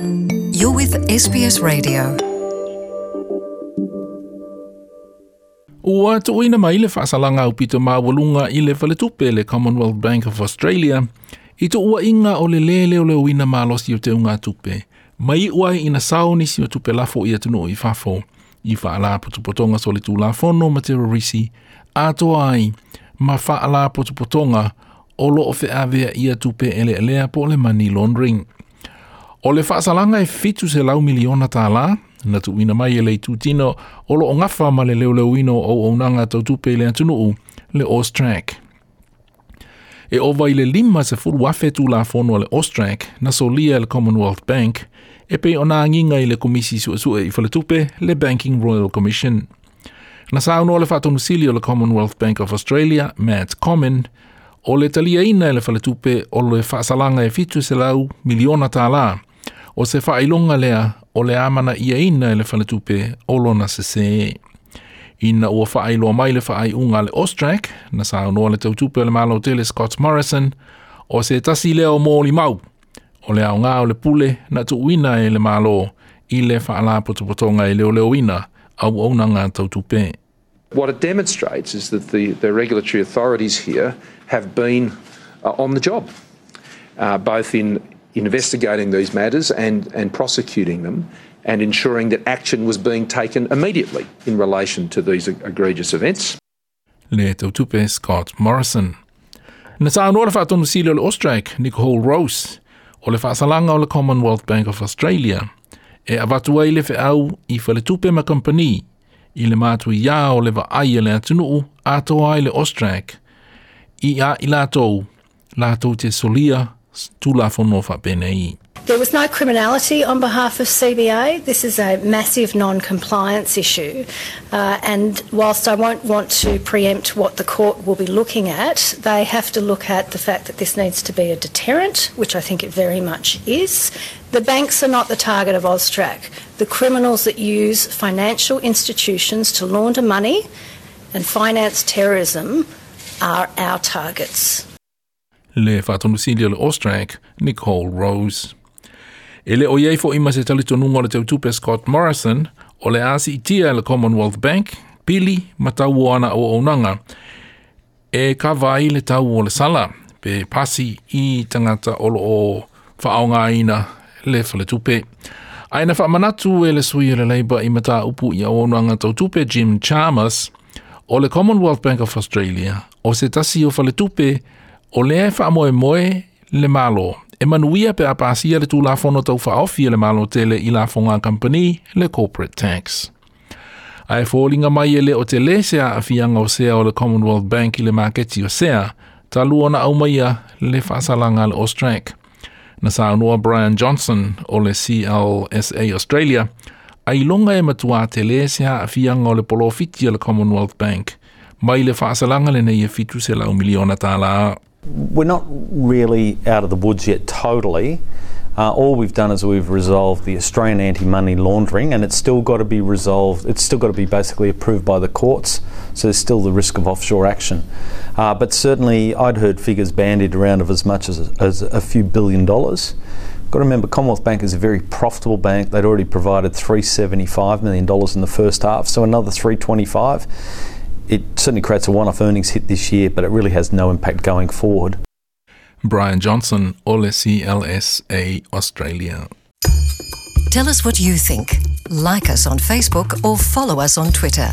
You're with SBS Radio. Ua tu ina mai le whaasalanga au pito mawalunga i le whaletupe le Commonwealth Bank of Australia i tu ua inga o le lele o le uina malosi o te unga tupe. Mai ua ina sao nisi o tupe lafo i atunu i fafo. I whaala putupotonga so le tū fono ma te rorisi. Atoa ai, ma whaala putupotonga o lo o awea i tupe ele elea po le money laundering. O le whaasalanga e fitu se lau miliona tā la, na tu ina mai e lei tūtino o lo o ngafa ma le leo leo ino o o tau tupe le antunuu le Austrac. E ova i le lima se furu afe la fono le Austrac na so lia le Commonwealth Bank e pe o nā nginga i le komisi su su e i tupe le Banking Royal Commission. Na sa uno le whatonu sili o le Commonwealth Bank of Australia, Matt Common, o le talia ina e le tupe o le whaasalanga e fitu se lau miliona tā la, o se lea o le amana ia ina se se. Ina ua mai le le Austrac, na sa le tautupe le malo tele Scott Morrison, o se tasi mau, o le o le pule na e le malo i le whaala potopotonga e leo au tautupe. What it demonstrates is that the, the regulatory authorities here have been uh, on the job, uh, both in investigating these matters and, and prosecuting them and ensuring that action was being taken immediately in relation to these egregious events. Le tautupe Scott Morrison. Na sa anora whaatonu sili o le Austrac, Nicole Rose, o le whaasalanga o le Commonwealth Bank of Australia, e avatu ai le au i whale tupe ma company, i le mātu ia o le wa aia le atunuu, atoa ai le Austrac, i a i lātou, lātou te solia, There was no criminality on behalf of CBA. This is a massive non compliance issue. Uh, and whilst I won't want to preempt what the court will be looking at, they have to look at the fact that this needs to be a deterrent, which I think it very much is. The banks are not the target of Austrac. The criminals that use financial institutions to launder money and finance terrorism are our targets. Le whātonusilia le Austrac, Nicole Rose. E le o iei fo ima se talito nunga le tautupe Scott Morrison, o le asi itia le Commonwealth Bank, pili matau ana o onanga, e kawai le tau o le sala, pe pasi i tangata o lo o whaonga ina le whaletupe. Aina whamanatu e le sui le leiba i mata upu i a onanga tautupe Jim Chalmers, o le Commonwealth Bank of Australia, o se tasi o whaletupe tupe, o lea wha moe moe le malo. E manuia pe apasia le tū la tau whaofi le malo tele i la fonga company le corporate tax. Ai fōlinga mai e le o te le sea a fianga o sea o le Commonwealth Bank i le maketi o sea, ta luona au maia le whasalanga le Austrac. Na sa anua Brian Johnson o le CLSA Australia, ai longa e matua te le sea a fianga o le polofiti o le Commonwealth Bank, mai le whasalanga le nei e fitu se lau miliona tā la We're not really out of the woods yet totally. Uh, all we've done is we've resolved the Australian anti-money laundering, and it's still got to be resolved. It's still got to be basically approved by the courts. So there's still the risk of offshore action. Uh, but certainly, I'd heard figures bandied around of as much as, as a few billion dollars. Got to remember, Commonwealth Bank is a very profitable bank. They'd already provided $375 million in the first half, so another 325 it certainly creates a one-off earnings hit this year, but it really has no impact going forward. Brian Johnson, Ole CLSA Australia. Tell us what you think. Like us on Facebook or follow us on Twitter.